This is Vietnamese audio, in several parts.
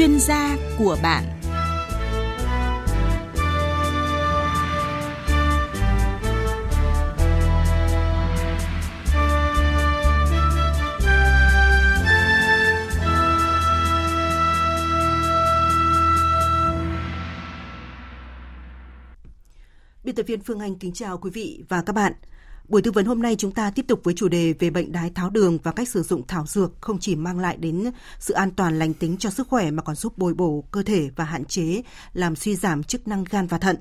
chuyên gia của bạn Biên tập viên Phương Anh kính chào quý vị và các bạn. Buổi tư vấn hôm nay chúng ta tiếp tục với chủ đề về bệnh đái tháo đường và cách sử dụng thảo dược không chỉ mang lại đến sự an toàn lành tính cho sức khỏe mà còn giúp bồi bổ cơ thể và hạn chế, làm suy giảm chức năng gan và thận.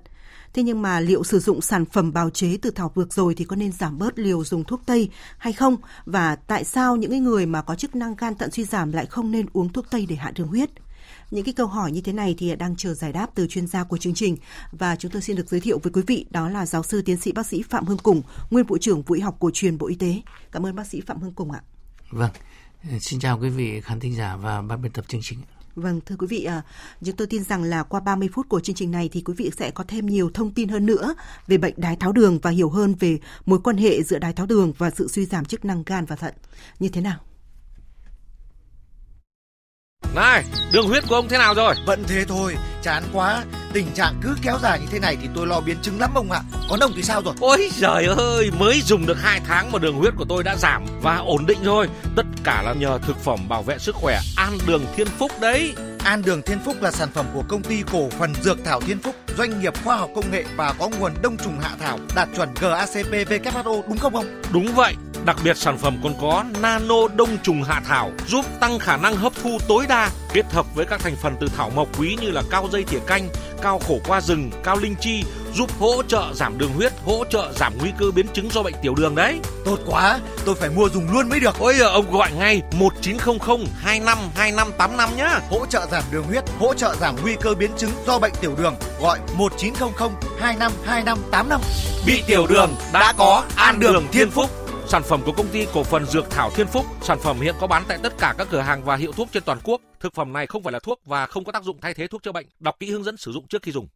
Thế nhưng mà liệu sử dụng sản phẩm bào chế từ thảo dược rồi thì có nên giảm bớt liều dùng thuốc tây hay không? Và tại sao những người mà có chức năng gan thận suy giảm lại không nên uống thuốc tây để hạ đường huyết? Những cái câu hỏi như thế này thì đang chờ giải đáp từ chuyên gia của chương trình và chúng tôi xin được giới thiệu với quý vị đó là giáo sư tiến sĩ bác sĩ Phạm Hưng Cùng, nguyên vụ trưởng vụ y học cổ truyền Bộ Y tế. Cảm ơn bác sĩ Phạm Hưng Cùng ạ. Vâng, xin chào quý vị khán thính giả và ban biên tập chương trình. Vâng, thưa quý vị, à, chúng tôi tin rằng là qua 30 phút của chương trình này thì quý vị sẽ có thêm nhiều thông tin hơn nữa về bệnh đái tháo đường và hiểu hơn về mối quan hệ giữa đái tháo đường và sự suy giảm chức năng gan và thận như thế nào. Này, đường huyết của ông thế nào rồi? Vẫn thế thôi, chán quá. Tình trạng cứ kéo dài như thế này thì tôi lo biến chứng lắm ông ạ. Còn ông thì sao rồi? Ôi trời ơi, mới dùng được 2 tháng mà đường huyết của tôi đã giảm và ổn định rồi. Tất cả là nhờ thực phẩm bảo vệ sức khỏe An Đường Thiên Phúc đấy. An Đường Thiên Phúc là sản phẩm của công ty cổ phần Dược Thảo Thiên Phúc, doanh nghiệp khoa học công nghệ và có nguồn đông trùng hạ thảo đạt chuẩn GACP WHO đúng không ông? Đúng vậy, đặc biệt sản phẩm còn có nano đông trùng hạ thảo giúp tăng khả năng hấp thu tối đa kết hợp với các thành phần từ thảo mộc quý như là cao dây thỉa canh, cao khổ qua rừng, cao linh chi giúp hỗ trợ giảm đường huyết, hỗ trợ giảm nguy cơ biến chứng do bệnh tiểu đường đấy. Tốt quá, tôi phải mua dùng luôn mới được. Ôi giờ ông gọi ngay 1900 252585 nhá. Hỗ trợ giảm đường huyết, hỗ trợ giảm nguy cơ biến chứng do bệnh tiểu đường. Gọi 1900 252585. Bị tiểu đường đã có An Đường Thiên Phúc. Sản phẩm của công ty cổ phần Dược Thảo Thiên Phúc, sản phẩm hiện có bán tại tất cả các cửa hàng và hiệu thuốc trên toàn quốc. Thực phẩm này không phải là thuốc và không có tác dụng thay thế thuốc chữa bệnh. Đọc kỹ hướng dẫn sử dụng trước khi dùng.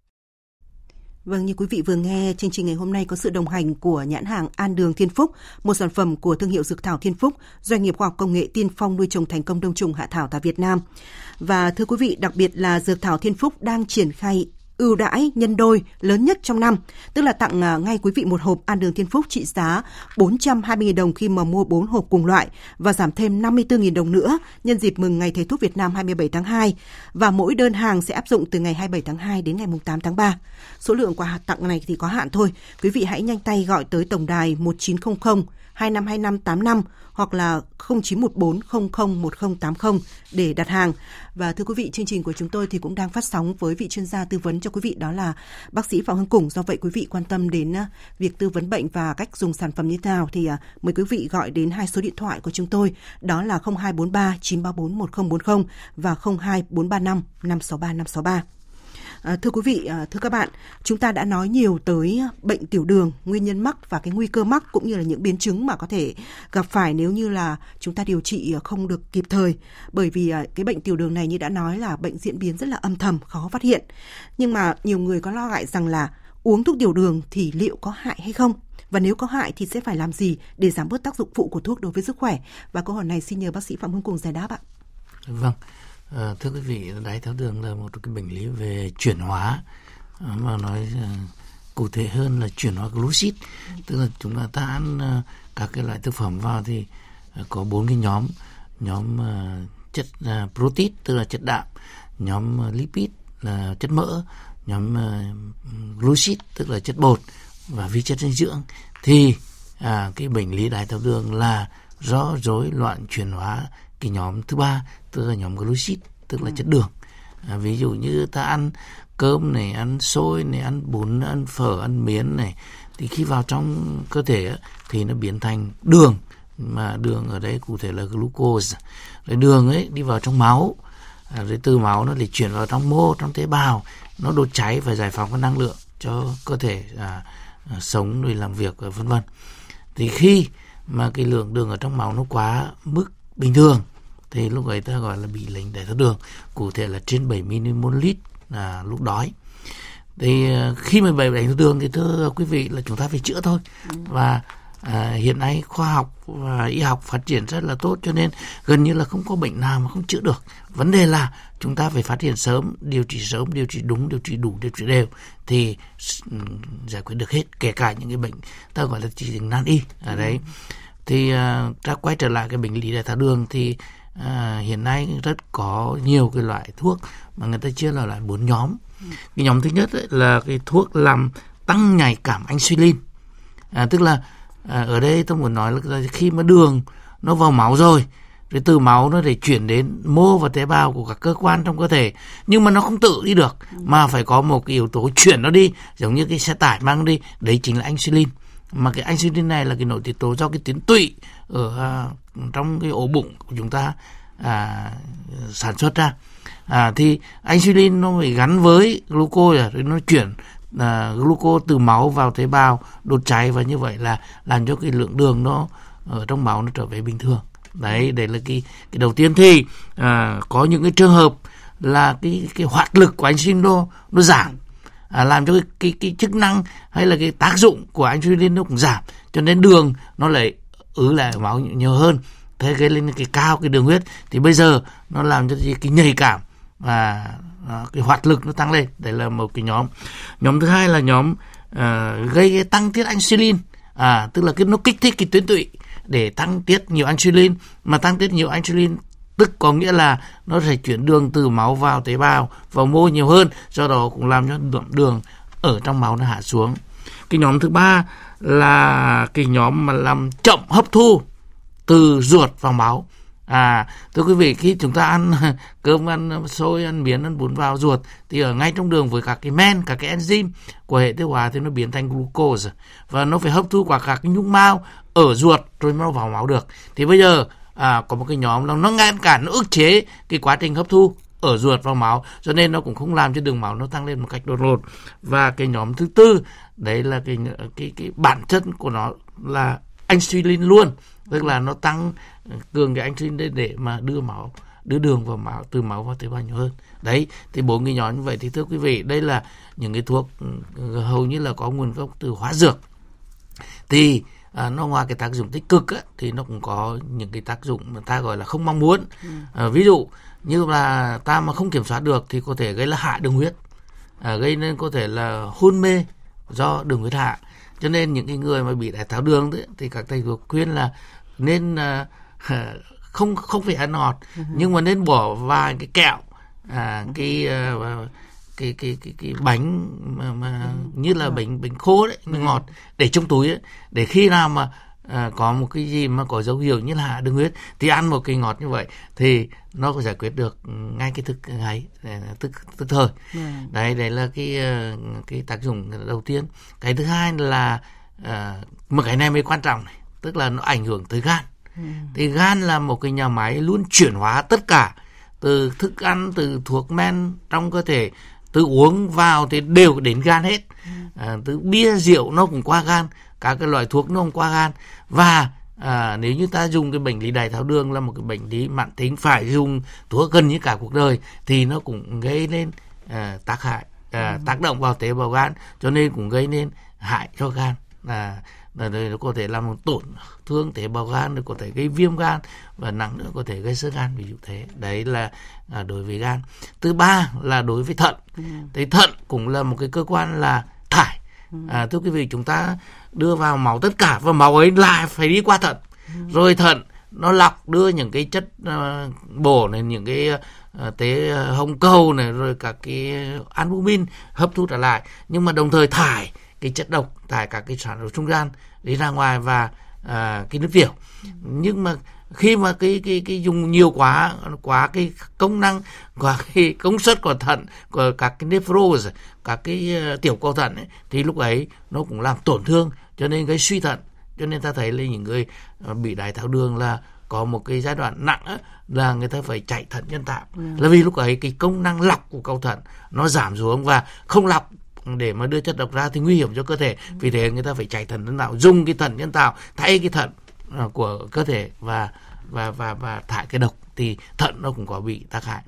Vâng, như quý vị vừa nghe, chương trình ngày hôm nay có sự đồng hành của nhãn hàng An Đường Thiên Phúc, một sản phẩm của thương hiệu Dược Thảo Thiên Phúc, doanh nghiệp khoa học công nghệ tiên phong nuôi trồng thành công đông trùng hạ thảo tại Việt Nam. Và thưa quý vị, đặc biệt là Dược Thảo Thiên Phúc đang triển khai ưu đãi nhân đôi lớn nhất trong năm, tức là tặng à, ngay quý vị một hộp An Đường Thiên Phúc trị giá 420.000 đồng khi mà mua 4 hộp cùng loại và giảm thêm 54.000 đồng nữa nhân dịp mừng Ngày Thầy thuốc Việt Nam 27 tháng 2 và mỗi đơn hàng sẽ áp dụng từ ngày 27 tháng 2 đến ngày 8 tháng 3. Số lượng quà tặng này thì có hạn thôi. Quý vị hãy nhanh tay gọi tới tổng đài 1900 252585 hoặc là 0914001080 để đặt hàng. Và thưa quý vị, chương trình của chúng tôi thì cũng đang phát sóng với vị chuyên gia tư vấn cho quý vị đó là bác sĩ Phạm Hưng Củng. Do vậy quý vị quan tâm đến à, việc tư vấn bệnh và cách dùng sản phẩm như thế nào thì à, mời quý vị gọi đến hai số điện thoại của chúng tôi đó là 0243 934 1040 và 02435 563 563. À, thưa quý vị, à, thưa các bạn, chúng ta đã nói nhiều tới bệnh tiểu đường, nguyên nhân mắc và cái nguy cơ mắc cũng như là những biến chứng mà có thể gặp phải nếu như là chúng ta điều trị không được kịp thời. Bởi vì à, cái bệnh tiểu đường này như đã nói là bệnh diễn biến rất là âm thầm, khó phát hiện. Nhưng mà nhiều người có lo ngại rằng là uống thuốc tiểu đường thì liệu có hại hay không? Và nếu có hại thì sẽ phải làm gì để giảm bớt tác dụng phụ của thuốc đối với sức khỏe? Và câu hỏi này xin nhờ bác sĩ Phạm Hưng cùng giải đáp ạ. Vâng. À, thưa quý vị, đái tháo đường là một cái bệnh lý về chuyển hóa. Ờ, mà nói ờ, cụ thể hơn là chuyển hóa glucid, tức là chúng ta, ta ăn ờ, các cái loại thực phẩm vào thì có bốn cái nhóm, nhóm chất protein tức là chất đạm, nhóm lipid là chất mỡ, nhóm glucid tức là chất bột và vi chất dinh dưỡng. Thì à, cái bệnh lý đái tháo đường là do rối loạn chuyển hóa cái nhóm thứ ba tức là nhóm glucid tức là ừ. chất đường. À, ví dụ như ta ăn cơm này ăn xôi này ăn bún ăn phở ăn miến này thì khi vào trong cơ thể thì nó biến thành đường. Mà đường ở đây cụ thể là glucose. Rồi đường ấy đi vào trong máu. À, rồi từ máu nó lại chuyển vào trong mô trong tế bào. Nó đốt cháy và giải phóng cái năng lượng cho cơ thể à, à, sống rồi làm việc vân vân. Thì khi mà cái lượng đường ở trong máu nó quá mức bình thường thì lúc ấy ta gọi là bị lệnh đái tháo đường cụ thể là trên 70 ml là lúc đói thì ờ, khi mà bị đái tháo đường thì thưa quý vị là chúng ta phải chữa thôi. Ừ. và à, hiện nay khoa học và y học phát triển rất là tốt cho nên gần như là không có bệnh nào mà không chữa được. Vấn đề là chúng ta phải phát hiện sớm điều trị sớm điều trị đúng điều trị đủ điều trị đều thì giải quyết được hết. Kể cả những cái bệnh ta gọi là chỉ định nan y. Ở đấy. Thì uh, ta quay trở lại cái bệnh lý đái tháo đường thì uh, hiện nay rất có nhiều cái loại thuốc mà người ta chia là loại bốn nhóm. Cái nhóm thứ nhất ấy là cái thuốc làm tăng nhạy cảm insulin. À, tức là à, ở đây tôi muốn nói là khi mà đường nó vào máu rồi rồi từ máu nó để chuyển đến mô và tế bào của các cơ quan trong cơ thể nhưng mà nó không tự đi được mà phải có một cái yếu tố chuyển nó đi giống như cái xe tải mang đi đấy chính là insulin mà cái insulin này là cái nội tiết tố do cái tuyến tụy ở à, trong cái ổ bụng của chúng ta à, sản xuất ra. À, thì insulin nó phải gắn với glucose à, rồi nó chuyển à, glucose từ máu vào tế bào đốt cháy và như vậy là làm cho cái lượng đường nó ở trong máu nó trở về bình thường. Đấy đấy là cái cái đầu tiên. Thì à, có những cái trường hợp là cái cái hoạt lực của insulin nó nó giảm à, làm cho cái, cái cái chức năng hay là cái tác dụng của insulin nó cũng giảm. Cho nên đường nó lại ứ lại máu nhiều hơn. Thế gây lên cái cao cái đường huyết thì bây giờ nó làm cho cái nhạy cảm và à, cái hoạt lực nó tăng lên. Đây là một cái nhóm. Nhóm thứ hai là nhóm uh, gây cái tăng tiết insulin. À tức là cái nó kích thích cái tuyến tụy để tăng tiết nhiều insulin. Mà tăng tiết nhiều insulin tức có nghĩa là nó sẽ chuyển đường từ máu vào tế bào vào mô nhiều hơn do đó cũng làm cho lượng đường ở trong máu nó hạ xuống. Cái nhóm thứ ba là cái nhóm mà làm chậm hấp thu từ ruột vào máu. À, thưa quý vị, khi chúng ta ăn cơm, ăn xôi, ăn miến, ăn bún vào ruột thì ở ngay trong đường với các cái men, các cái enzyme của hệ tiêu hóa thì nó biến thành glucose. Và nó phải hấp thu qua các cái nhung mao ở ruột rồi nó vào máu được. Thì bây giờ à, có một cái nhóm nó, nó ngăn cản, nó ức chế cái quá trình hấp thu ở ruột vào máu cho nên nó cũng không làm cho đường máu nó tăng lên một cách đột ngột. Và cái nhóm thứ tư đấy là cái cái cái bản chất của nó là insulin luôn tức là nó tăng cường cái insulin để, để mà đưa máu đưa đường vào máu từ máu vào tế bào nhiều hơn. Đấy thì bốn cái nhóm như vậy thì thưa quý vị đây là những cái thuốc ừ, hầu như là có nguồn gốc từ hóa dược. Thì à, nó ngoài cái tác dụng tích cực á, thì nó cũng có những cái tác dụng mà ta gọi là không mong muốn ừ. à, ví dụ như là ta mà không kiểm soát được thì có thể gây là hạ đường huyết à, gây nên có thể là hôn mê do đường huyết hạ cho nên những cái người mà bị đái tháo đường đấy, thì các thầy thuốc khuyên là nên uh, không không phải ăn ngọt uh-huh. nhưng mà nên bỏ vài cái kẹo à, cái uh, cái cái cái cái bánh mà, mà uh-huh. như là bánh bánh khô đấy uh-huh. ngọt để trong túi ấy, để khi nào mà à, có một cái gì mà có dấu hiệu như là đường huyết thì ăn một cái ngọt như vậy thì nó có giải quyết được ngay cái thức ngay tức tức thời yeah. đấy đấy là cái cái tác dụng đầu tiên cái thứ hai là à, một cái này mới quan trọng này tức là nó ảnh hưởng tới gan ừ. thì gan là một cái nhà máy luôn chuyển hóa tất cả từ thức ăn từ thuốc men trong cơ thể từ uống vào thì đều đến gan hết ừ. à, từ bia rượu nó cũng qua gan các cái loại thuốc nó cũng qua gan và à, nếu như ta dùng cái bệnh lý đái tháo đường là một cái bệnh lý mãn tính phải dùng thuốc gần như cả cuộc đời thì nó cũng gây nên à, tác hại à, ừ. tác động vào tế bào gan cho nên cũng gây nên hại cho gan à, là nó có thể làm tổn thương tế bào gan có thể gây viêm gan và nặng nữa có thể gây sơ gan ví dụ thế. Đấy là à, đối với gan. Thứ ba là đối với thận. Thì thận cũng là một cái cơ quan là thải. Ừ. à, thưa quý vị chúng ta đưa vào máu tất cả và máu ấy lại phải đi qua thận. Ừ. rồi thận nó lọc đưa những cái chất uh, bổ này những cái uh, tế hồng cầu này rồi các cái albumin hấp thu trở lại. Nhưng mà đồng thời thải cái chất độc tại các cái sản phẩm trung gian đi ra ngoài và à, cái nước tiểu. Nhưng mà khi mà cái cái cái dùng nhiều quá quá cái công năng quá cái công suất của thận của các cái nephros các cái uh, tiểu cầu thận ấy, thì lúc ấy nó cũng làm tổn thương. Cho nên gây suy thận. Cho nên ta thấy là những người uh, bị đái tháo đường là có một cái giai đoạn nặng á, là người ta phải chạy thận nhân tạo. Ừ. là vì lúc ấy cái công năng lọc của cầu thận nó giảm xuống và không lọc để mà đưa chất độc ra thì nguy hiểm cho cơ thể. Vì thế người ta phải chạy thận nhân tạo dùng cái thận nhân tạo thay cái thận à, của cơ thể và và và và thải cái độc thì thận nó cũng có bị tác hại.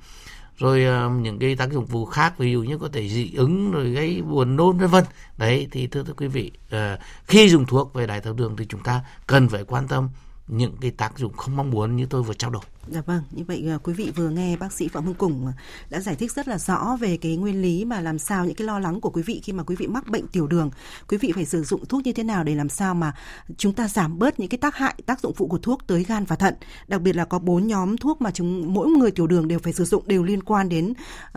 Rồi ờ, những cái tác dụng phụ khác ví dụ như có thể dị ứng rồi gây buồn nôn vân vân. Đấy thì thưa, thưa quý vị ờ, khi dùng thuốc về đái tháo đường thì chúng ta cần phải quan tâm những cái tác dụng không mong muốn như tôi vừa trao đổi. Dạ vâng, như vậy ờ, quý vị vừa nghe bác sĩ Phạm Hưng củng ờ, đã giải thích rất là rõ về cái nguyên lý mà làm sao những cái lo lắng của quý vị khi mà quý vị mắc bệnh tiểu đường, quý vị phải sử dụng thuốc như thế nào để làm sao mà chúng ta giảm bớt những cái tác hại, tác dụng phụ của thuốc tới gan và thận. Đặc biệt là có bốn nhóm thuốc mà chúng mỗi người tiểu đường đều phải sử dụng đều liên quan đến uh,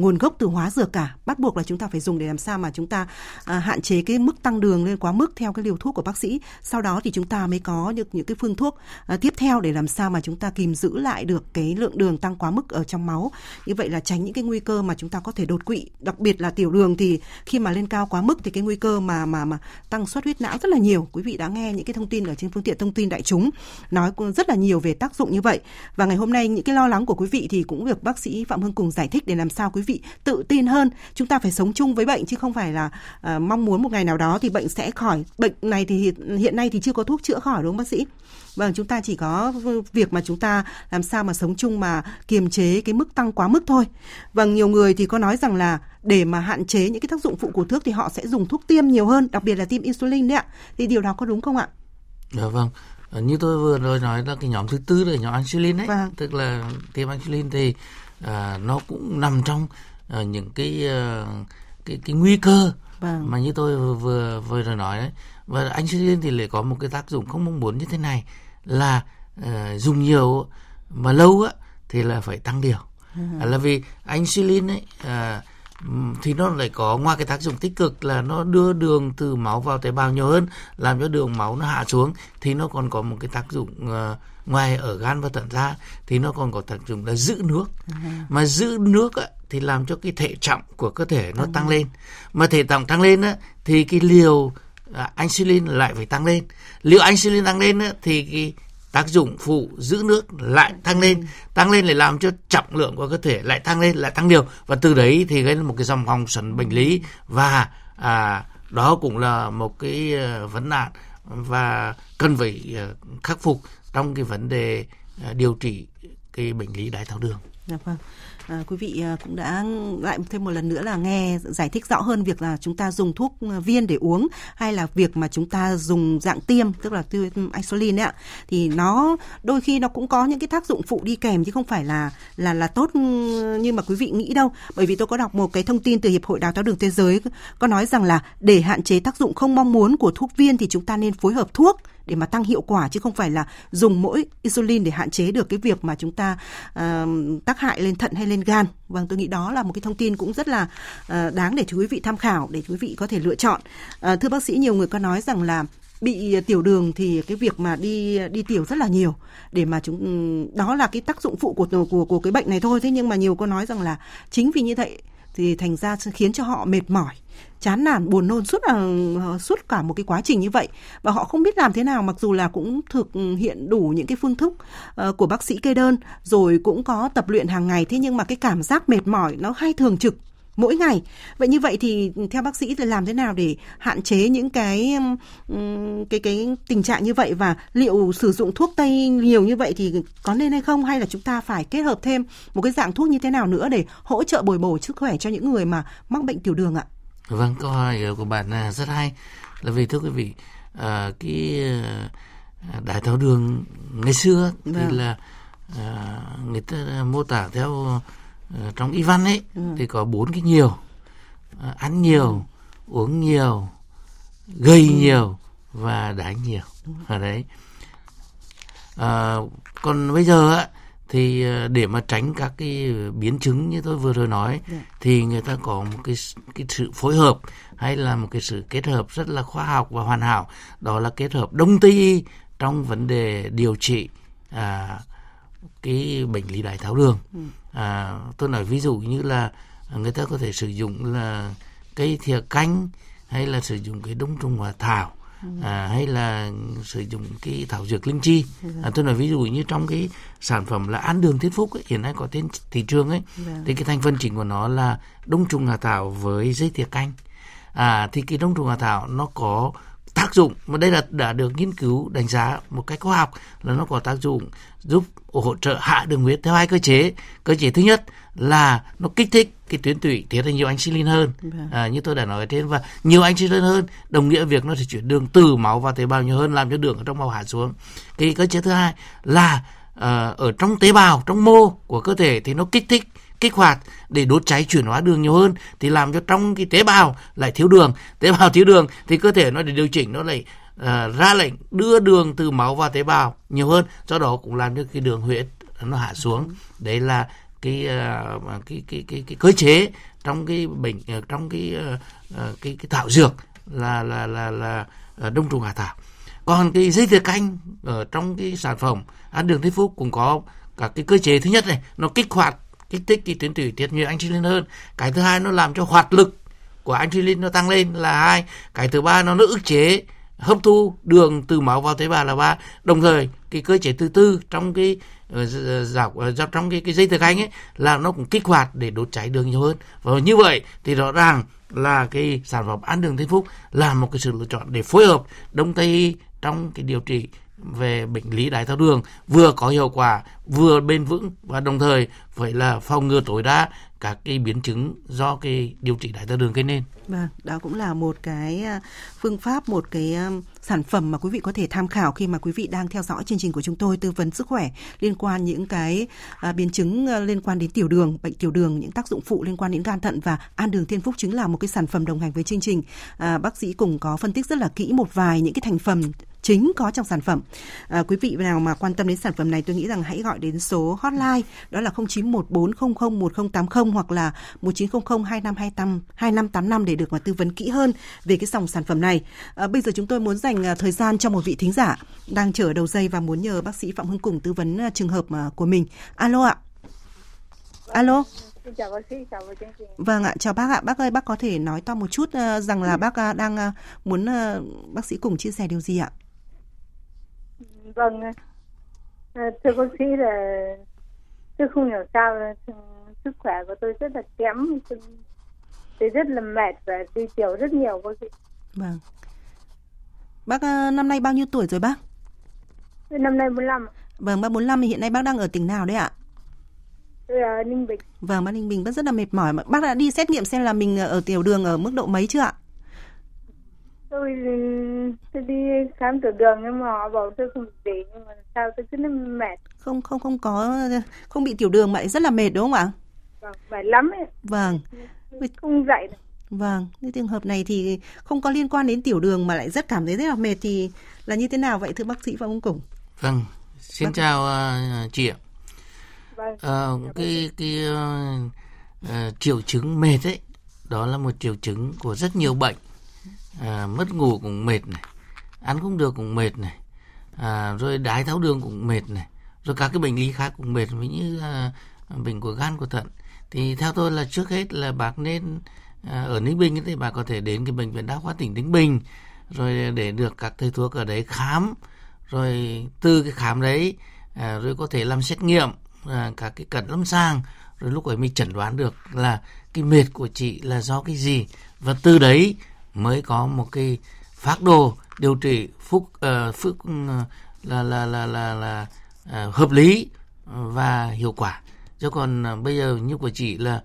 nguồn gốc từ hóa dược cả. Bắt buộc là chúng ta phải dùng để làm sao mà chúng ta uh, hạn chế cái mức tăng đường lên quá mức theo cái liều thuốc của bác sĩ. Sau đó thì chúng ta mới có được những cái phương thuốc uh, tiếp theo để làm sao mà chúng ta kìm giữ lại được cái lượng đường tăng quá mức ở trong máu. Như vậy là tránh những cái nguy cơ mà chúng ta có thể đột quỵ, đặc biệt là tiểu đường thì khi mà lên cao quá mức thì cái nguy cơ mà mà mà tăng suất huyết não rất là nhiều. Quý vị đã nghe những cái thông tin ở trên phương tiện thông tin đại chúng nói rất là nhiều về tác dụng như vậy. Và ngày hôm nay những cái lo lắng của quý vị thì cũng được bác sĩ Phạm Hưng cùng giải thích để làm sao quý vị tự tin hơn. Chúng ta phải sống chung với bệnh chứ không phải là uh, mong muốn một ngày nào đó thì bệnh sẽ khỏi. Bệnh này thì hiện nay thì chưa có thuốc chữa khỏi đúng không bác sĩ? Vâng, chúng ta chỉ có việc mà chúng ta làm sao mà sống chung mà kiềm chế cái mức tăng quá mức thôi. Vâng, nhiều người thì có nói rằng là để mà hạn chế những cái tác dụng phụ của thuốc thì họ sẽ dùng thuốc tiêm nhiều hơn, đặc biệt là tiêm insulin đấy ạ. Thì điều đó có đúng không ạ? Dạ vâng. Ờ, như tôi vừa rồi nói là cái nhóm thứ tư là nhóm insulin đấy, vâng. tức là tiêm insulin thì à, nó cũng nằm trong à, những cái à, cái cái nguy cơ vâng. mà như tôi vừa, vừa rồi nói đấy và insulin thì lại có một cái tác dụng không mong muốn như thế này là uh, dùng nhiều mà lâu á thì là phải tăng điều ừ. là vì insulin ấy uh, thì nó lại có ngoài cái tác dụng tích cực là nó đưa đường từ máu vào tế bào nhiều hơn làm cho đường máu nó hạ xuống thì nó còn có một cái tác dụng uh, ngoài ở gan và thận ra thì nó còn có tác dụng là giữ nước. Uh mà giữ nước á, thì làm cho cái thể trọng của cơ thể nó uh tăng lên. Mà thể trọng tăng lên á, thì cái liều à, insulin lại phải tăng lên. Liệu insulin tăng lên á, thì cái tác dụng phụ giữ nước lại tăng lên. Tăng lên lại làm cho trọng lượng của cơ thể lại tăng lên lại tăng điều và từ đấy thì gây một cái dòng vòng sẩn bệnh lý. Và à, đó cũng là một cái uh, vấn nạn và cần phải uh, khắc phục trong cái vấn đề uh, điều trị cái bệnh lý đái tháo đường. Dạ vâng à, quý vị à, cũng đã lại thêm một lần nữa là nghe giải thích rõ hơn việc là chúng ta dùng thuốc viên để uống hay là việc mà chúng ta dùng dạng tiêm tức là tiêm insulin ấy ạ. Thì nó đôi khi nó cũng có những cái tác dụng phụ đi kèm chứ không phải là là là tốt như mà quý vị nghĩ đâu. Bởi vì tôi có đọc một cái thông tin từ hiệp hội đào tạo đường thế giới có nói rằng là để hạn chế tác dụng không mong muốn của thuốc viên thì chúng ta nên phối hợp thuốc để mà tăng hiệu quả chứ không phải là dùng mỗi insulin để hạn chế được cái việc mà chúng ta uh, tác hại lên thận hay lên gan. Vâng, tôi nghĩ đó là một cái thông tin cũng rất là uh, đáng để quý vị tham khảo để quý vị có thể lựa chọn. Uh, thưa bác sĩ, nhiều người có nói rằng là bị ờ, tiểu đường thì cái việc mà đi đi tiểu rất là nhiều để mà chúng đó là cái tác dụng phụ của của của cái bệnh này thôi thế nhưng mà nhiều có nói rằng là chính vì như vậy thì thành ra khiến cho họ mệt mỏi chán nản buồn nôn suốt là ờ, suốt cả một cái quá trình như vậy và họ không biết làm thế nào mặc dù là cũng thực hiện đủ những cái phương thức uh, của bác sĩ kê đơn rồi cũng có tập luyện hàng ngày thế nhưng mà cái cảm giác mệt mỏi nó hay thường trực mỗi ngày. Vậy như vậy thì theo bác sĩ thì làm thế nào để hạn chế những cái cái cái tình trạng như vậy và liệu sử dụng thuốc tây nhiều như vậy thì có nên hay không hay là chúng ta phải kết hợp thêm một cái dạng thuốc như thế nào nữa để hỗ trợ bồi bổ sức khỏe cho những người mà mắc bệnh tiểu đường ạ? Vâng, câu hỏi của bạn là rất hay. Là vì thưa quý vị, à, cái à, đái tháo đường ngày xưa vâng. thì là à, người ta mô tả theo à, trong y văn ấy ừ. thì có bốn cái nhiều à, ăn nhiều ừ. uống nhiều gây ừ. nhiều và đái nhiều ở đấy à, còn bây giờ á thì ờ, để mà tránh các cái biến chứng như tôi vừa rồi nói yeah. Dạ. thì người ta có một cái cái sự phối hợp hay là một cái sự kết hợp rất là khoa học và hoàn hảo đó là kết hợp đông tây y trong vấn đề điều trị à, cái bệnh lý đái tháo đường ừ. à, tôi nói ví dụ như là người ta có thể sử dụng là cây thìa canh hay là sử dụng cái đông trùng hòa thảo à, hay là sử dụng cái thảo dược linh chi à, tôi nói ví dụ như trong cái sản phẩm là ăn đường thiên phúc ấy, hiện nay có trên thị trường ấy vâng. thì cái thành phần chính của nó là đông trùng hà thảo với dây tiệc canh à thì cái đông trùng hà thảo nó có tác dụng mà đây là đã được nghiên cứu đánh giá một cách khoa học là nó có tác dụng giúp hỗ trợ hạ đường huyết theo hai cơ chế. Cơ chế thứ nhất là nó kích thích cái tuyến tụy tiết ra nhiều insulin hơn. Vâng. à, như tôi đã nói trên và nhiều insulin hơn đồng nghĩa việc nó sẽ chuyển đường từ máu vào tế bào nhiều hơn làm cho đường ở trong máu hạ xuống. Cái cơ chế thứ hai là uh, ở trong tế bào trong mô của cơ thể thì nó kích thích kích hoạt để đốt cháy chuyển hóa đường nhiều hơn thì làm cho trong cái tế bào lại thiếu đường. Tế bào thiếu đường thì cơ thể nó để điều chỉnh nó lại uh, ra lệnh đưa đường từ máu vào tế bào nhiều hơn. Do đó cũng làm cho cái đường huyết nó hạ xuống. Đấy là cái uh, cái, cái cái cái cơ chế trong cái bệnh ờ, trong cái uh, cái cái thảo dược là là là là đông trùng hạ thảo. Còn cái dây tiệt canh ở trong cái sản phẩm ăn đường thế phúc cũng có cả cái cơ chế. Thứ nhất này nó kích hoạt kích thích cái tuyến tủy tiết nhiều insulin hơn. Cái thứ hai nó làm cho hoạt lực của insulin nó tăng lên là hai. Cái thứ ba nó nó ức chế hấp thu đường từ máu vào tế bào là ba. Đồng thời cái cơ chế thứ tư trong cái ờ, dọc uh, trong cái cái dây thực hành ấy là nó cũng kích hoạt để đốt cháy đường nhiều hơn. Và như vậy thì rõ ràng là cái sản phẩm ăn đường thiên phúc là một cái sự lựa chọn để phối hợp đông tây trong cái điều trị về bệnh lý đái tháo đường vừa có hiệu quả vừa bền vững và đồng thời phải là phòng ngừa tối đa các cái biến chứng do cái điều trị đái tháo đường gây nên. Vâng, đó cũng là một cái à, phương pháp, một cái à, sản phẩm mà quý vị có thể tham khảo khi mà quý vị đang theo dõi chương trình của chúng tôi tư vấn sức khỏe liên quan những cái à, biến chứng liên quan đến tiểu đường, bệnh tiểu đường, những tác dụng phụ liên quan đến gan thận và an đường thiên phúc chính là một cái sản phẩm đồng hành với chương trình. À, bác sĩ cùng có phân tích rất là kỹ một vài những cái thành phần chính có trong sản phẩm. À, quý vị nào mà quan tâm đến sản phẩm này tôi nghĩ rằng hãy gọi đến số hotline đó là 0914001080 hoặc là 1900 2525 2585 để được mà tư vấn kỹ hơn về cái dòng sản phẩm này. À, bây giờ chúng tôi muốn dành à, thời gian cho một vị thính giả đang chờ đầu dây và muốn nhờ bác sĩ Phạm Hưng Cùng tư vấn à, trường hợp à, của mình. Alo ạ. Alo. chào bác sĩ, chào chương trình. Vâng ạ, chào bác ạ. Bác ơi, bác có thể nói to một chút uh, rằng là bác đang muốn bác sĩ cùng chia sẻ điều gì ạ? Vâng, à, thưa bác sĩ là tôi không hiểu sao là sức khỏe của tôi rất là kém, tôi rất là mệt và đi tiểu rất nhiều bác sĩ. Vâng. Bác uh, năm nay bao nhiêu tuổi rồi bác? Năm nay 45. Vâng, bác 45 thì hiện nay bác đang ở tỉnh nào đấy ạ? Tôi ở Ninh Bình. Vâng, bác Ninh Bình bác rất là mệt mỏi. Bác đã đi xét nghiệm xem là mình ở tiểu đường ở mức độ mấy chưa ạ? Tôi tôi đi khám tiểu đường nhưng mà họ bảo tôi không bị nhưng mà sao tôi cứ mệt. Không không không có không bị tiểu đường mà rất là mệt đúng không ạ? Vâng mệt lắm ấy. Vâng. Không dậy được. vâng cái trường hợp này thì không có liên quan đến tiểu đường mà lại rất cảm thấy rất là mệt thì là như thế nào vậy thưa bác sĩ Phạm Công Củng? Vâng xin vâng. chào uh, chị ạ. Vâng. uh, cái cái uh, uh, triệu chứng mệt ấy đó là một triệu chứng của rất nhiều bệnh à, mất ngủ cũng mệt này ăn không được cũng mệt này à, rồi đái tháo đường cũng mệt này rồi các cái bệnh lý khác cũng mệt ví như à, bệnh của gan của thận. Thì theo tôi là trước hết là bác nên à, ở Ninh Bình thì bà có thể đến cái bệnh viện đa khoa tỉnh Ninh Bình rồi để được các thầy thuốc ở đấy khám rồi từ cái khám đấy à, rồi có thể làm xét nghiệm à, các cái cận lâm sàng rồi lúc ấy mình chẩn đoán được là cái mệt của chị là do cái gì. Và từ đấy mới có một cái phác đồ điều trị phúc ờ, uh, phúc uh, ừ, là là là là là uh, hợp lý và hiệu quả. Chứ còn uh, bây giờ như của chị là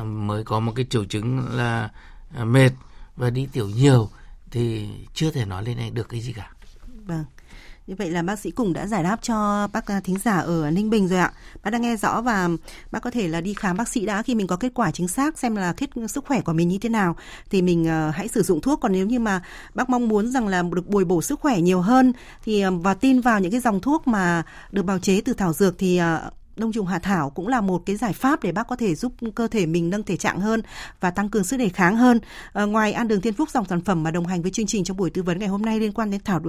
uh, mới có một cái triệu chứng là uh, mệt và đi tiểu nhiều thì chưa thể nói lên này được cái gì cả. Vâng như vậy là bác sĩ cùng đã giải đáp cho bác à, thính giả ở Ninh Bình rồi ạ. Bác đang nghe rõ và bác có thể là đi khám bác sĩ đã khi mình có kết quả chính xác xem là kết sức khỏe của mình như thế nào thì mình à, hãy sử dụng thuốc. Còn nếu như mà bác mong muốn rằng là được bồi bổ sức khỏe nhiều hơn thì à, và tin vào những cái dòng thuốc mà được bào chế từ thảo dược thì đông trùng hạ thảo cũng là một cái giải pháp để bác có thể giúp cơ thể mình nâng thể trạng hơn và tăng cường sức đề kháng hơn. À, ngoài ăn đường thiên phúc dòng sản phẩm mà đồng hành với chương trình trong buổi tư vấn ngày hôm nay liên quan đến thảo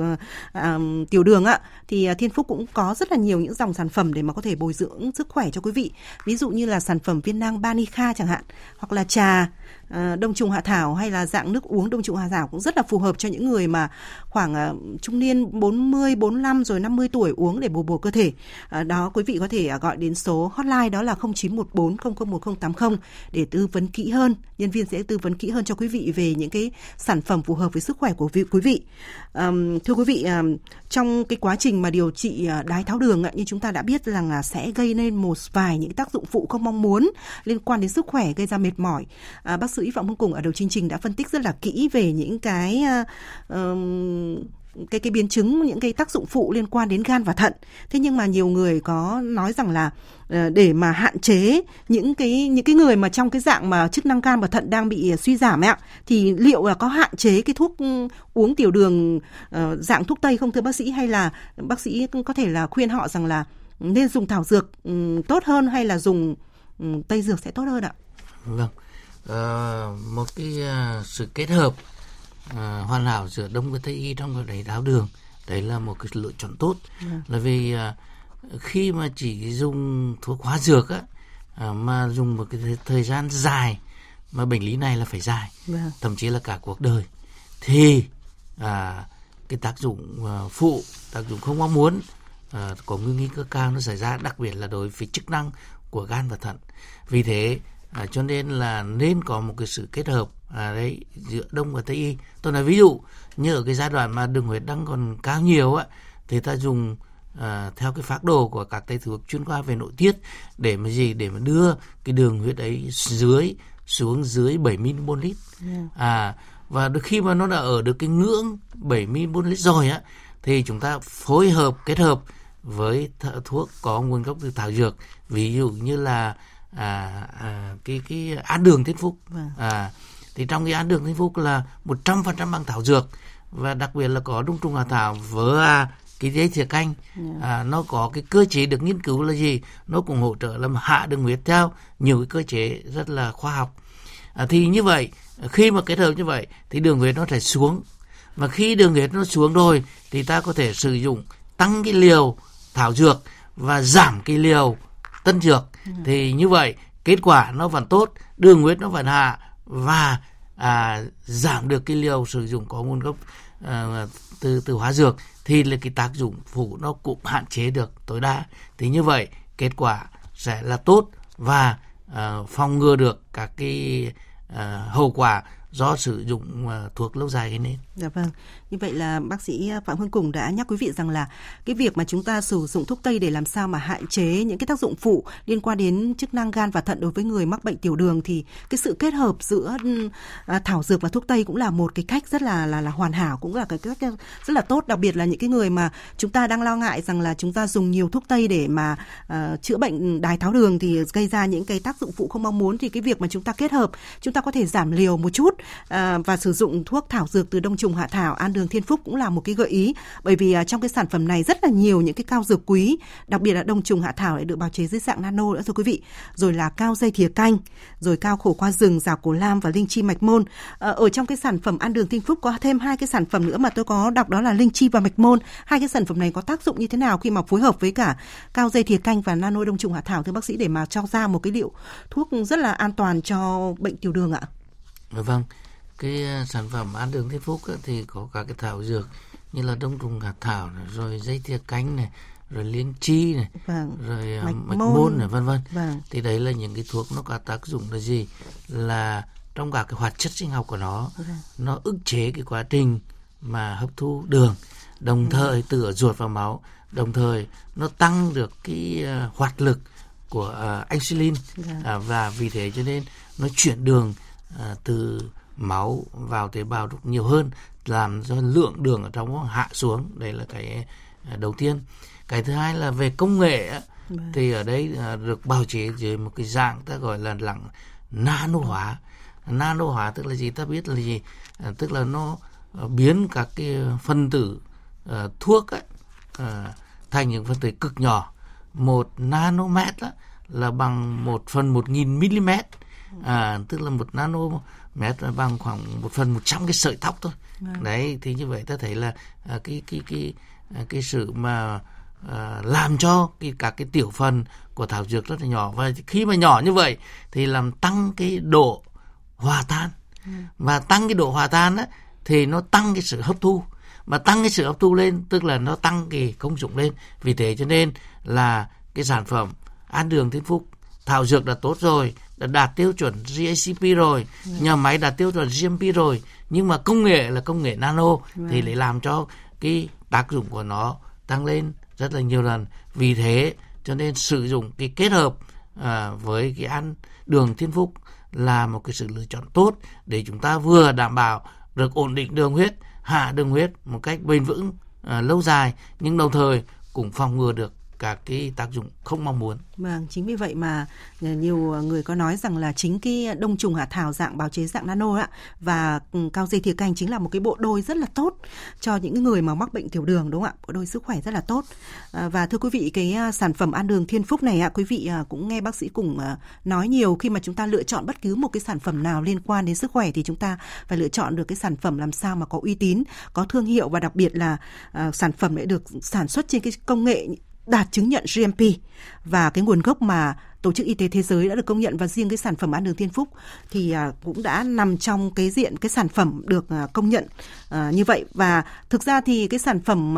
à, tiểu đường ạ, thì thiên phúc cũng có rất là nhiều những dòng sản phẩm để mà có thể bồi dưỡng sức khỏe cho quý vị. Ví dụ như là sản phẩm viên nang Banica chẳng hạn, hoặc là trà Ờ, đông trùng hạ thảo hay là dạng nước uống đông trùng hạ thảo cũng rất là phù hợp cho những người mà khoảng ờ, trung niên 40, 45 rồi 50 tuổi uống để bổ bổ cơ thể. Ờ, đó quý vị có thể gọi đến số hotline đó là 0914 001080 để tư vấn kỹ hơn. Nhân viên sẽ tư vấn kỹ hơn cho quý vị về những cái sản phẩm phù hợp với sức khỏe của quý vị. Thưa quý vị, trong cái quá trình mà điều trị đái tháo đường như chúng ta đã biết rằng là sẽ gây nên một vài những tác dụng phụ không mong muốn liên quan đến sức khỏe gây ra mệt mỏi. Bác sư Y Phạm Hưng Cùng ở đầu chương trình đã phân tích rất là kỹ về những cái uh, cái cái biến chứng những cái tác dụng phụ liên quan đến gan và thận. Thế nhưng mà nhiều người có nói rằng là ờ, để mà hạn chế những cái những cái người mà trong cái dạng mà chức năng gan và thận đang bị ờ, suy giảm ấy ạ thì liệu là có hạn chế cái thuốc uống tiểu đường dạng thuốc tây không thưa bác sĩ hay là bác sĩ có thể là khuyên họ rằng là nên dùng thảo dược tốt hơn hay là dùng tây dược sẽ tốt hơn ạ? Vâng. Uh, một cái uh, sự kết hợp à, hoàn hảo giữa đông và tây y trong cái đáy tháo đường đấy là một cái lựa chọn tốt yeah. Dạ. là vì khi mà chỉ dùng thuốc hóa dược á mà dùng một cái thời gian dài mà bệnh lý này là phải dài yeah. Dạ. thậm chí là cả cuộc đời thì à, cái tác dụng phụ tác dụng không mong muốn à, có nguy cơ cao nó xảy ra đặc biệt là đối với chức năng của gan và thận vì thế à, cho nên là nên có một cái sự kết hợp à, đấy giữa đông và tây y. Tôi nói ví dụ như ở cái giai đoạn mà đường huyết đang còn cao nhiều á thì ta dùng à, theo cái phác đồ của các thầy thuốc chuyên khoa về nội tiết để mà gì? Để mà đưa cái đường huyết ấy dưới xuống dưới 7 ml lít. Yeah. à và khi mà nó đã ở được cái ngưỡng 7 ml lít rồi á thì chúng ta phối hợp kết hợp với thuốc có nguồn gốc từ thảo dược. Ví dụ như là à, à, cái cái án đường thiên phúc vâng. à thì trong cái án đường thiên phúc là một trăm phần trăm bằng thảo dược và đặc biệt là có đông trùng hạ thảo với cái dây thìa canh. Dạ. à, nó có cái cơ chế được nghiên cứu là gì nó cũng hỗ trợ làm hạ đường huyết theo nhiều cái cơ chế rất là khoa học à, thì như vậy khi mà kết hợp như vậy thì đường huyết nó sẽ xuống và khi đường huyết nó xuống rồi thì ta có thể sử dụng tăng cái liều thảo dược và giảm cái liều tân dược ừ. thì như vậy kết quả nó vẫn tốt đường huyết nó vẫn hạ và à, giảm được cái liều sử dụng có nguồn gốc à, từ từ hóa dược thì là cái tác dụng phụ nó cũng hạn chế được tối đa thì như vậy kết quả sẽ là tốt và à, phòng ngừa được các cái à, hậu quả do sử dụng uh, thuốc lâu dài gây nên. Dạ vâng. Như vậy là bác sĩ à, Phạm Hương Cùng đã nhắc quý vị rằng là cái việc mà chúng ta sử dụng thuốc tây để làm sao mà hạn chế những cái tác dụng phụ liên quan đến chức năng gan và thận đối với người mắc bệnh tiểu đường thì cái sự kết hợp giữa ừ, à, thảo dược và thuốc tây cũng là một cái cách rất là là là hoàn hảo cũng là cái cách à, rất là tốt. Đặc biệt là những cái người mà chúng ta đang lo ngại rằng là chúng ta dùng nhiều thuốc tây để mà uh, chữa bệnh đái tháo đường thì gây ra những cái tác dụng phụ không mong muốn thì cái việc mà chúng ta kết hợp chúng ta có thể giảm liều một chút uh, và sử dụng thuốc thảo dược từ đông trùng hạ thảo an đường thiên phúc cũng là một cái gợi ý. Bởi vì à, trong cái sản phẩm này rất là nhiều những cái cao dược quý, đặc biệt là đông trùng hạ thảo lại được bào chế dưới dạng nano nữa, thưa quý vị. Rồi là cao dây thìa canh, rồi cao khổ qua rừng, rào cổ lam và linh chi mạch môn. Ờ, ở trong cái sản phẩm ăn đường thiên phúc có thêm hai cái sản phẩm nữa mà tôi có đọc đó là linh chi và mạch môn. Hai cái sản phẩm này có tác dụng như thế nào khi mà phối hợp với cả cao dây thìa canh và nano đông trùng hạ thảo, thưa bác sĩ, để mà cho ra một cái liệu thuốc rất là an toàn cho bệnh tiểu đường ạ? Dạ vâng cái ờ, sản phẩm ăn đường thiên phúc ấy, thì có cả cái thảo dược như là đông trùng hạ thảo này, rồi dây thìa cánh này rồi liên chi này vâng. rồi ờ, mạch, mạch môn, môn này vân vân vâng. thì đấy là những cái thuốc nó có tác dụng là gì là trong cả cái hoạt chất sinh học của nó vâng. nó ức chế cái quá trình mà hấp thu đường đồng vâng. thời từ ở ruột vào máu đồng thời nó tăng được cái uh, hoạt lực của uh, insulin vâng. uh, và vì thế cho nên nó chuyển đường uh, từ máu vào tế bào nhiều hơn làm cho lượng đường ở trong hạ xuống. Đây là cái à, đầu tiên. Cái thứ hai là về công nghệ vâng. thì ở đây à, được bào chế dưới một cái dạng ta gọi là lặng nano hóa nano hóa tức là gì? Ta biết là gì? À, tức là nó biến các cái phân tử uh, thuốc ấy, uh, thành những phân tử cực nhỏ. Một nanomet đó, là bằng một phần một nghìn mm à, tức là một nano mét bằng khoảng một phần một trăm cái sợi tóc thôi. À. đấy thì như vậy ta thấy là à, cái cái cái à, cái sự mà à, làm cho cái các cái tiểu phần của thảo dược rất là nhỏ. Và khi mà nhỏ như vậy thì làm tăng cái độ hòa tan. Và tăng cái độ hòa tan á, thì nó tăng cái sự hấp thu. Mà tăng cái sự hấp thu lên tức là nó tăng cái công dụng lên. Vì thế cho nên là cái sản phẩm ăn đường thiên phúc thảo dược đã tốt rồi đã đạt tiêu chuẩn GACP rồi. Nhà máy đạt tiêu chuẩn GMP rồi. Nhưng mà công nghệ là công nghệ nano thì lại làm cho cái tác dụng của nó tăng lên rất là nhiều lần. Vì thế cho nên sử dụng cái kết hợp à, với cái ăn đường thiên phúc là một cái sự lựa chọn tốt để chúng ta vừa đảm bảo được ổn định đường huyết hạ đường huyết một cách bền vững à, lâu dài nhưng đồng thời cũng phòng ngừa được các cái tác dụng không mong muốn. Vâng, chính vì vậy mà nhiều người có nói rằng là chính cái đông trùng hạ thảo dạng bào chế dạng nano ạ và cao dây thìa canh chính là một cái bộ đôi rất là tốt cho những người mà mắc bệnh tiểu đường đúng không ạ? Bộ đôi sức khỏe rất là tốt. À, và thưa quý vị cái à, sản phẩm ăn đường Thiên Phúc này ạ, quý vị à, cũng nghe bác sĩ cùng nói nhiều khi mà chúng ta lựa chọn bất cứ một cái sản phẩm nào liên quan đến sức khỏe thì chúng ta phải lựa chọn được cái sản phẩm làm sao mà có uy tín, có thương hiệu và đặc biệt là sản phẩm lại được sản xuất trên cái công nghệ đạt chứng nhận GMP và cái nguồn gốc mà Tổ chức Y tế Thế giới đã được công nhận và riêng cái sản phẩm ăn đường Thiên Phúc thì à, cũng đã nằm trong cái diện cái sản phẩm được à, công nhận à, như vậy. Và thực ra thì cái sản phẩm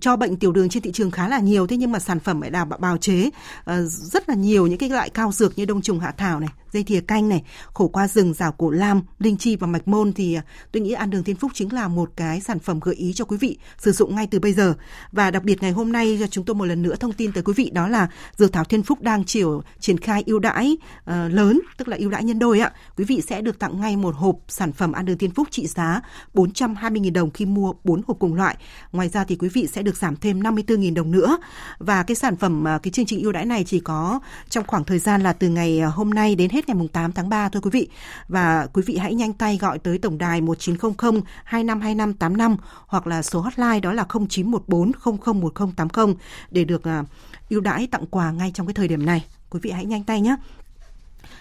cho bệnh tiểu đường trên thị trường khá là nhiều thế nhưng mà sản phẩm lại đào bào chế ờ, rất là nhiều những cái loại cao dược như đông trùng hạ thảo này dây thìa canh này khổ qua rừng rào cổ lam linh chi và mạch môn thì ờ, tôi nghĩ ăn đường thiên phúc chính là một cái sản phẩm gợi ý cho quý vị sử dụng ngay từ bây giờ và đặc biệt ngày hôm nay chúng tôi một lần nữa thông tin tới quý vị đó là dược thảo thiên phúc đang chiều triển khai ưu đãi uh, lớn, tức là ưu đãi nhân đôi ạ. Quý vị sẽ được tặng ngay một hộp sản phẩm ăn đường thiên phúc trị giá 420.000 đồng khi mua 4 hộp cùng loại. Ngoài ra thì quý vị sẽ sẽ được giảm thêm 54.000 đồng nữa. Và cái sản phẩm à, cái chương trình ưu đãi này chỉ có trong khoảng thời gian là từ ngày à, hôm nay đến hết ngày 8 tháng 3 thôi quý vị. Và quý vị hãy nhanh tay gọi tới tổng đài 1900 252585 hoặc là số hotline đó là 0914 001080 để được à, ưu đãi tặng quà ngay trong cái thời điểm này. Quý vị hãy nhanh tay nhé.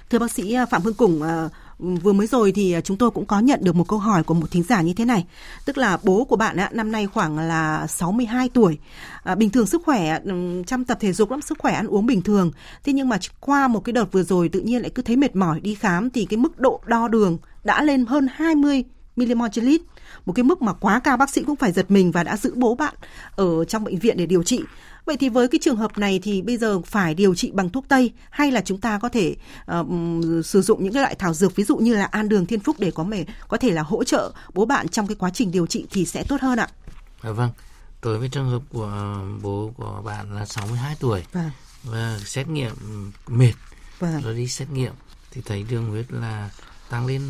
Thưa bác sĩ à, Phạm Hương Củng, à, vừa mới rồi thì à, chúng tôi cũng có nhận được một câu hỏi của một thính giả như thế này. Tức là bố của bạn á năm nay khoảng là 62 tuổi. À, bình thường sức khỏe, ừ, chăm tập thể dục lắm, sức khỏe ăn uống bình thường. Thế nhưng mà qua một cái đợt vừa rồi tự nhiên lại cứ thấy mệt mỏi đi khám thì cái mức độ đo đường đã lên hơn 20 mmol trên lít. Một cái mức mà quá cao bác sĩ cũng phải giật mình và đã giữ bố bạn ở trong bệnh viện để điều trị. Vậy thì với cái trường hợp này thì bây giờ phải điều trị bằng thuốc tây hay là chúng ta có thể uh, sử dụng những cái loại thảo dược ví dụ như là an đường thiên phúc để có thể có thể là hỗ trợ bố bạn trong cái quá trình điều trị thì sẽ tốt hơn ạ. À, vâng. Đối với trường hợp của bố của bạn là 62 tuổi vâng. và xét nghiệm mệt vâng. rồi đi xét nghiệm thì thấy đường huyết là tăng lên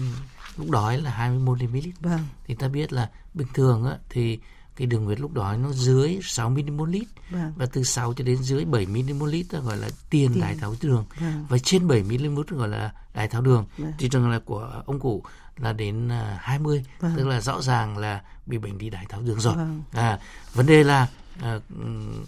lúc đói là 21 ml. Vâng. Thì ta biết là bình thường á, thì cái đường huyết lúc đó nó dưới 6 ml lít vâng. và từ 6 cho đến dưới 7 ml lít gọi là tiền, tiền. đái tháo đường vâng. và trên 7 ml gọi là đái tháo đường vâng. thì trường là của ông cụ là đến 20 à, vâng. tức là rõ ràng là bị bệnh đi đái tháo đường rồi vâng. à, vấn đề là à,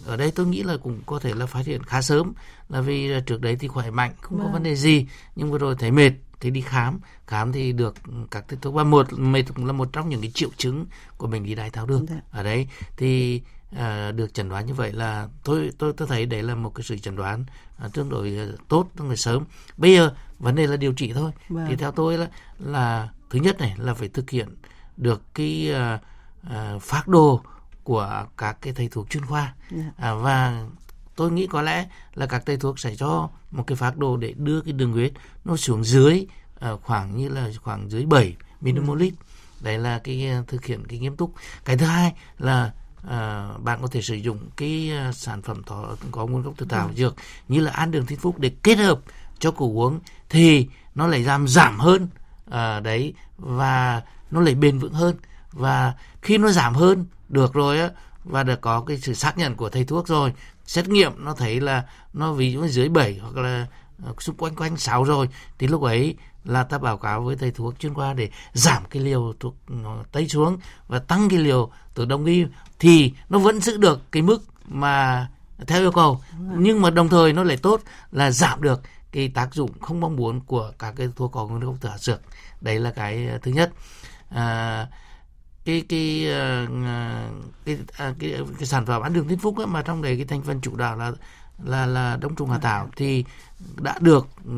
ở đây tôi nghĩ là cũng có thể là phát hiện khá sớm là vì trước đấy thì khỏe mạnh không vâng. có vấn đề gì nhưng vừa rồi thấy mệt thì đi khám khám thì được các thầy thuốc và một mệt cũng là một trong những cái triệu chứng của bệnh lý đái tháo đường dạ. ở đấy thì à, được chẩn đoán như vậy là tôi tôi tôi thấy đấy là một cái sự chẩn đoán à, tương đối à, tốt tương đối sớm bây giờ vấn đề là điều trị thôi vâng. thì theo tôi là là thứ nhất này là phải thực hiện được cái à, à, phác đồ của các cái thầy thuốc chuyên khoa yeah. Dạ. à, và tôi nghĩ có lẽ là các thầy thuốc sẽ cho một cái phác đồ để đưa cái đường huyết nó xuống dưới uh, khoảng như là khoảng dưới 7 mmol lít đấy là cái uh, thực hiện cái nghiêm túc. Cái thứ hai là uh, bạn có thể sử dụng cái uh, sản phẩm thọ, có nguồn gốc từ thảo ừ. dược như là an đường thiên phúc để kết hợp cho củ uống thì nó lại giảm giảm hơn uh, đấy và nó lại bền vững hơn. Và khi nó giảm hơn được rồi á và được có cái sự xác nhận của thầy thuốc rồi xét nghiệm nó thấy là nó ví dụ dưới 7 hoặc là ờ, xung quanh quanh 6 rồi thì lúc ấy là ta báo cáo với thầy thuốc chuyên khoa để giảm cái liều thuốc tây xuống và tăng cái liều từ đông y. Thì nó vẫn giữ được cái mức mà theo yêu cầu nhưng mà đồng thời nó lại tốt là giảm được cái tác dụng không mong muốn của các cái thuốc có nguồn gốc từ hạt dược đấy là cái ờ, thứ nhất. À, cái cái ờ, cái, cái, cái, cái sản phẩm ăn đường thiên phúc ấy, mà trong đấy cái thành phần chủ đạo là là là đông trùng hạ thảo thì đã được ừ,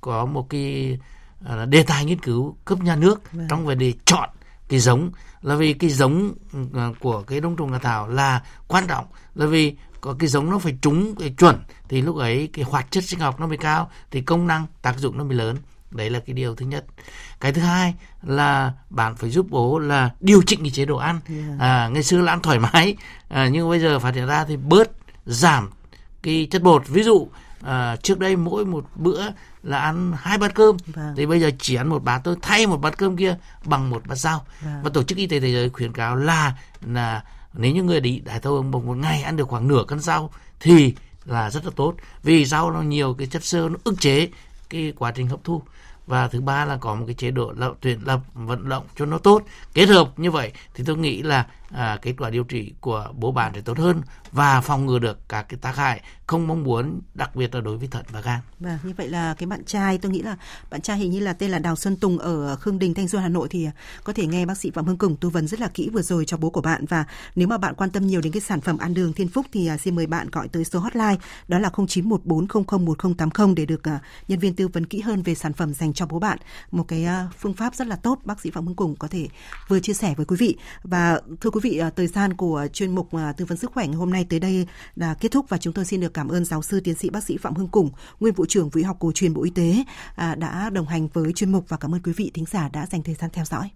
có một cái uh, đề tài nghiên cứu cấp nhà nước vâng. trong vấn đề chọn cái giống. Là vì cái giống uh, của cái đông trùng hạ thảo là quan trọng. Là vì có cái giống nó phải trúng cái chuẩn thì lúc ấy cái hoạt chất sinh học nó mới cao thì công năng tác dụng nó mới lớn đấy là cái điều thứ nhất. Cái thứ hai là bạn phải giúp bố là điều chỉnh cái chế độ ăn. Yeah. à, ngày xưa là ăn thoải mái à, nhưng bây giờ phát hiện ra thì bớt giảm cái chất bột. Ví dụ à, trước đây mỗi một bữa là ăn hai bát cơm. Vâng. thì bây giờ chỉ ăn một bát tôi thay một bát cơm kia bằng một bát rau. Vâng. và tổ chức y tế thế giới khuyến cáo là là nếu như người đái tháo đường một một ngày ăn được khoảng nửa cân rau thì là rất là tốt. Vì rau nó nhiều cái chất xơ nó ức chế cái quá trình hấp thu và thứ ba là có một cái chế độ lập, tuyển lập, vận động cho nó tốt, kết hợp như vậy thì tôi nghĩ là à, kết quả điều trị của bố bạn để tốt hơn và phòng ngừa được các cái tác hại không mong muốn đặc biệt là đối với thận và gan. Vâng, như vậy là cái bạn trai tôi nghĩ là bạn trai hình như là tên là Đào Xuân Tùng ở Khương Đình Thanh Xuân Hà Nội thì có thể nghe bác sĩ Phạm Hương Củng tư vấn rất là kỹ vừa rồi cho bố của bạn và nếu mà bạn quan tâm nhiều đến cái sản phẩm ăn đường Thiên Phúc thì à, xin mời bạn gọi tới số hotline đó là 0914001080 để được à, nhân viên tư vấn kỹ hơn về sản phẩm dành cho bố bạn. Một cái à, phương pháp rất là tốt bác sĩ Phạm Hương Củng có thể vừa chia sẻ với quý vị và thưa quý vị à, thời gian của à, chuyên mục à, tư vấn sức khỏe ngày hôm nay tới đây là kết thúc và chúng tôi xin được cảm ơn giáo sư tiến sĩ bác sĩ Phạm Hưng Củng, nguyên vụ trưởng Vụ học cổ truyền Bộ Y tế đã đồng hành với chuyên mục và cảm ơn quý vị thính giả đã dành thời gian theo dõi.